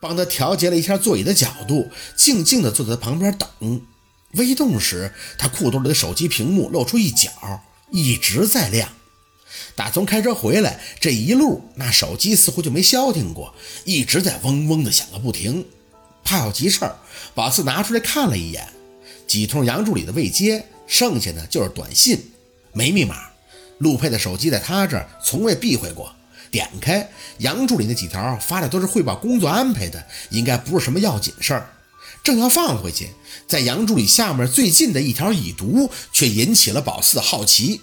帮他调节了一下座椅的角度，静静地坐在他旁边等。微动时，他裤兜里的手机屏幕露出一角，一直在亮。打从开车回来这一路，那手机似乎就没消停过，一直在嗡嗡的响个不停。怕有急事儿，宝四拿出来看了一眼，几通杨助理的未接，剩下的就是短信，没密码。陆佩的手机在他这儿从未避讳过，点开杨助理那几条发的都是汇报工作安排的，应该不是什么要紧事儿。正要放回去，在杨助理下面最近的一条已读，却引起了宝四的好奇。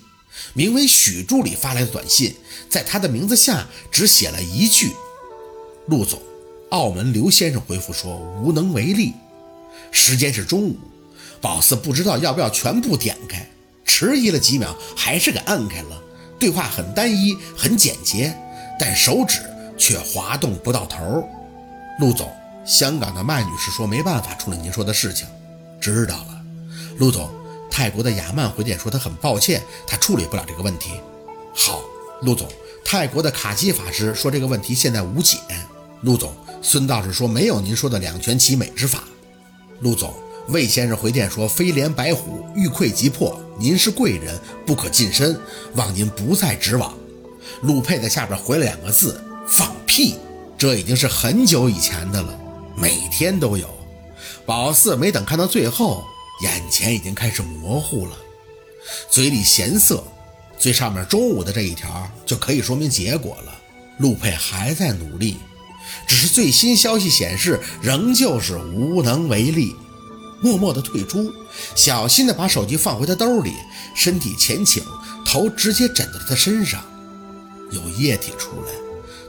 名为许助理发来的短信，在他的名字下只写了一句：“陆总，澳门刘先生回复说无能为力。”时间是中午，宝四不知道要不要全部点开，迟疑了几秒，还是给按开了。对话很单一，很简洁，但手指却滑动不到头。陆总，香港的麦女士说没办法处理您说的事情，知道了，陆总。泰国的雅曼回电说他很抱歉，他处理不了这个问题。好，陆总。泰国的卡基法师说这个问题现在无解。陆总。孙道士说没有您说的两全其美之法。陆总。魏先生回电说飞廉白虎欲溃即破，您是贵人，不可近身，望您不再指往。陆佩在下边回了两个字：放屁。这已经是很久以前的了，每天都有。宝四没等看到最后。眼前已经开始模糊了，嘴里咸涩，最上面中午的这一条就可以说明结果了。陆佩还在努力，只是最新消息显示仍旧是无能为力，默默地退出，小心地把手机放回他兜里，身体前倾，头直接枕在他身上，有液体出来，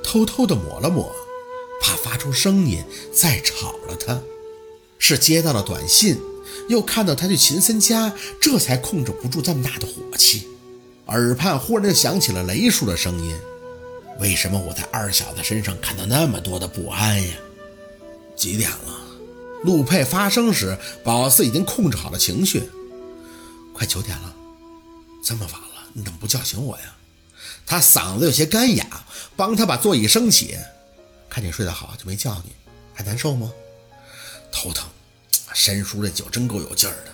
偷偷地抹了抹，怕发出声音再吵了他。是接到了短信。又看到他去秦森家，这才控制不住这么大的火气。耳畔忽然就响起了雷叔的声音：“为什么我在二小子身上看到那么多的不安呀？”几点了？陆佩发声时，宝四已经控制好了情绪。快九点了，这么晚了，你怎么不叫醒我呀？他嗓子有些干哑，帮他把座椅升起。看你睡得好，就没叫你，还难受吗？头疼。申叔这酒真够有劲儿的。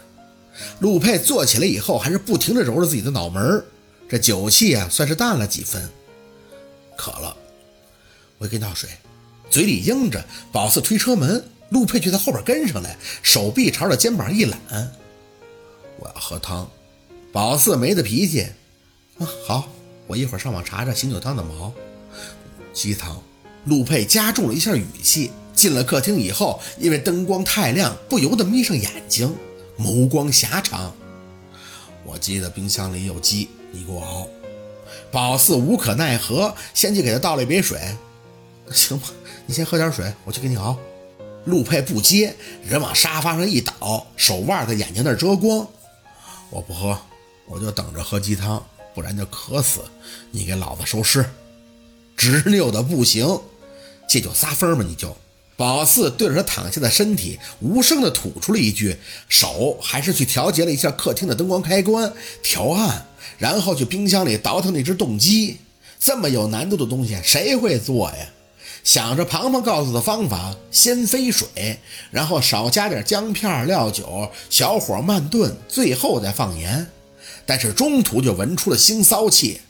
陆佩坐起来以后，还是不停地揉着自己的脑门这酒气啊，算是淡了几分。渴了，我给你倒水。嘴里应着，宝四推车门，陆佩却在后边跟上来，手臂朝着肩膀一揽。我要喝汤。宝四没的脾气。啊，好，我一会儿上网查查醒酒汤的毛。鸡汤。陆佩加重了一下语气。进了客厅以后，因为灯光太亮，不由得眯上眼睛，眸光狭长。我记得冰箱里有鸡，你给我熬。宝四无可奈何，先去给他倒了一杯水。行吧，你先喝点水，我去给你熬。陆佩不接，人往沙发上一倒，手腕在眼睛那遮光。我不喝，我就等着喝鸡汤，不然就渴死。你给老子收尸，直溜的不行，这就撒疯吧？你就。宝四对着他躺下的身体无声地吐出了一句，手还是去调节了一下客厅的灯光开关，调暗，然后去冰箱里倒腾那只冻鸡。这么有难度的东西，谁会做呀？想着庞庞告诉的方法，先飞水，然后少加点姜片、料酒，小火慢炖，最后再放盐。但是中途就闻出了腥骚气，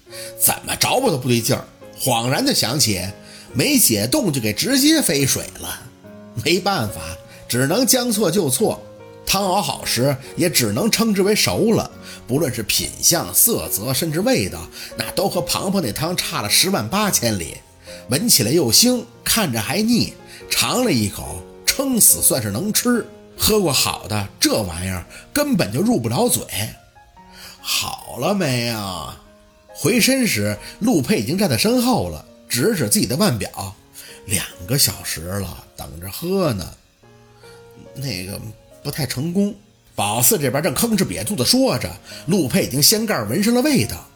怎么着吧都不对劲儿。恍然就想起。没解冻就给直接飞水了，没办法，只能将错就错。汤熬好时也只能称之为熟了，不论是品相、色泽，甚至味道，那都和庞庞那汤差了十万八千里。闻起来又腥，看着还腻，尝了一口，撑死算是能吃。喝过好的，这玩意儿根本就入不了嘴。好了没啊？回身时，陆佩已经站在身后了。指指自己的腕表，两个小时了，等着喝呢。那个不太成功。宝四这边正吭哧瘪肚的说着，陆佩已经掀盖闻上了味道，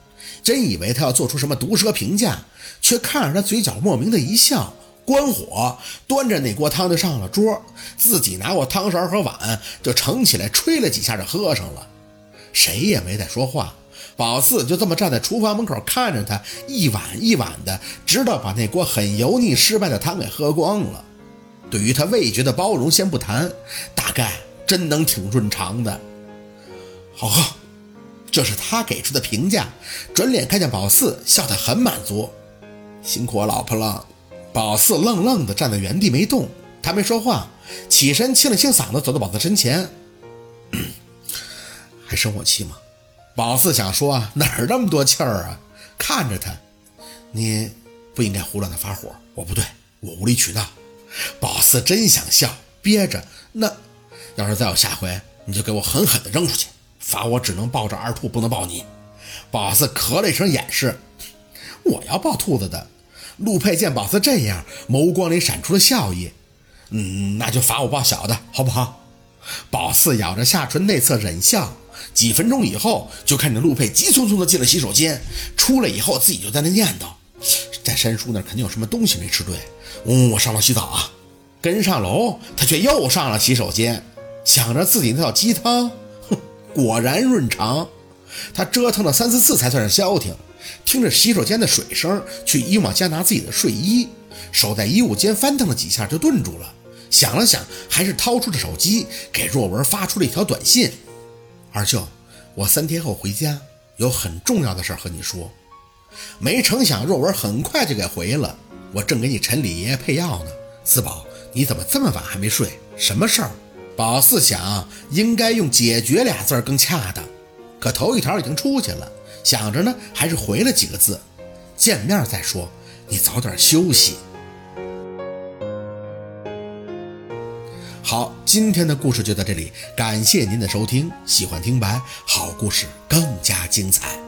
真以为他要做出什么毒舌评价，却看着他嘴角莫名的一笑，关火，端着那锅汤就上了桌，自己拿过汤勺和碗就盛起来，吹了几下就喝上了，谁也没再说话。宝四就这么站在厨房门口看着他一碗一碗的，直到把那锅很油腻失败的汤给喝光了。对于他味觉的包容先不谈，大概真能挺润肠的。好喝，这是他给出的评价。转脸看见宝四，笑得很满足。辛苦我老婆了。宝四愣愣地站在原地没动，他没说话，起身清了清嗓子，走到宝四身前。生我气吗？宝四想说哪儿那么多气儿啊？看着他，你不应该胡乱的发火。我不对，我无理取闹。宝四真想笑，憋着。那要是再有下回，你就给我狠狠的扔出去，罚我只能抱着二兔，不能抱你。宝四咳了一声掩饰。我要抱兔子的。陆佩见宝四这样，眸光里闪出了笑意。嗯，那就罚我抱小的，好不好？宝四咬着下唇内侧忍笑。几分钟以后，就看见陆佩急匆匆地进了洗手间，出来以后自己就在那念叨：“在山叔那肯定有什么东西没吃对。”嗯，我上楼洗澡啊。跟上楼，他却又上了洗手间，想着自己那套鸡汤，哼，果然润肠。他折腾了三四次才算是消停。听着洗手间的水声，去衣帽间拿自己的睡衣，手在衣物间翻腾了几下就顿住了，想了想，还是掏出了手机，给若文发出了一条短信。二舅，我三天后回家，有很重要的事和你说。没成想，若文很快就给回了。我正给你陈李爷爷配药呢。四宝，你怎么这么晚还没睡？什么事儿？宝四想，应该用“解决”俩字更恰当。可头一条已经出去了，想着呢，还是回了几个字：见面再说。你早点休息。今天的故事就到这里，感谢您的收听。喜欢听白，好故事更加精彩。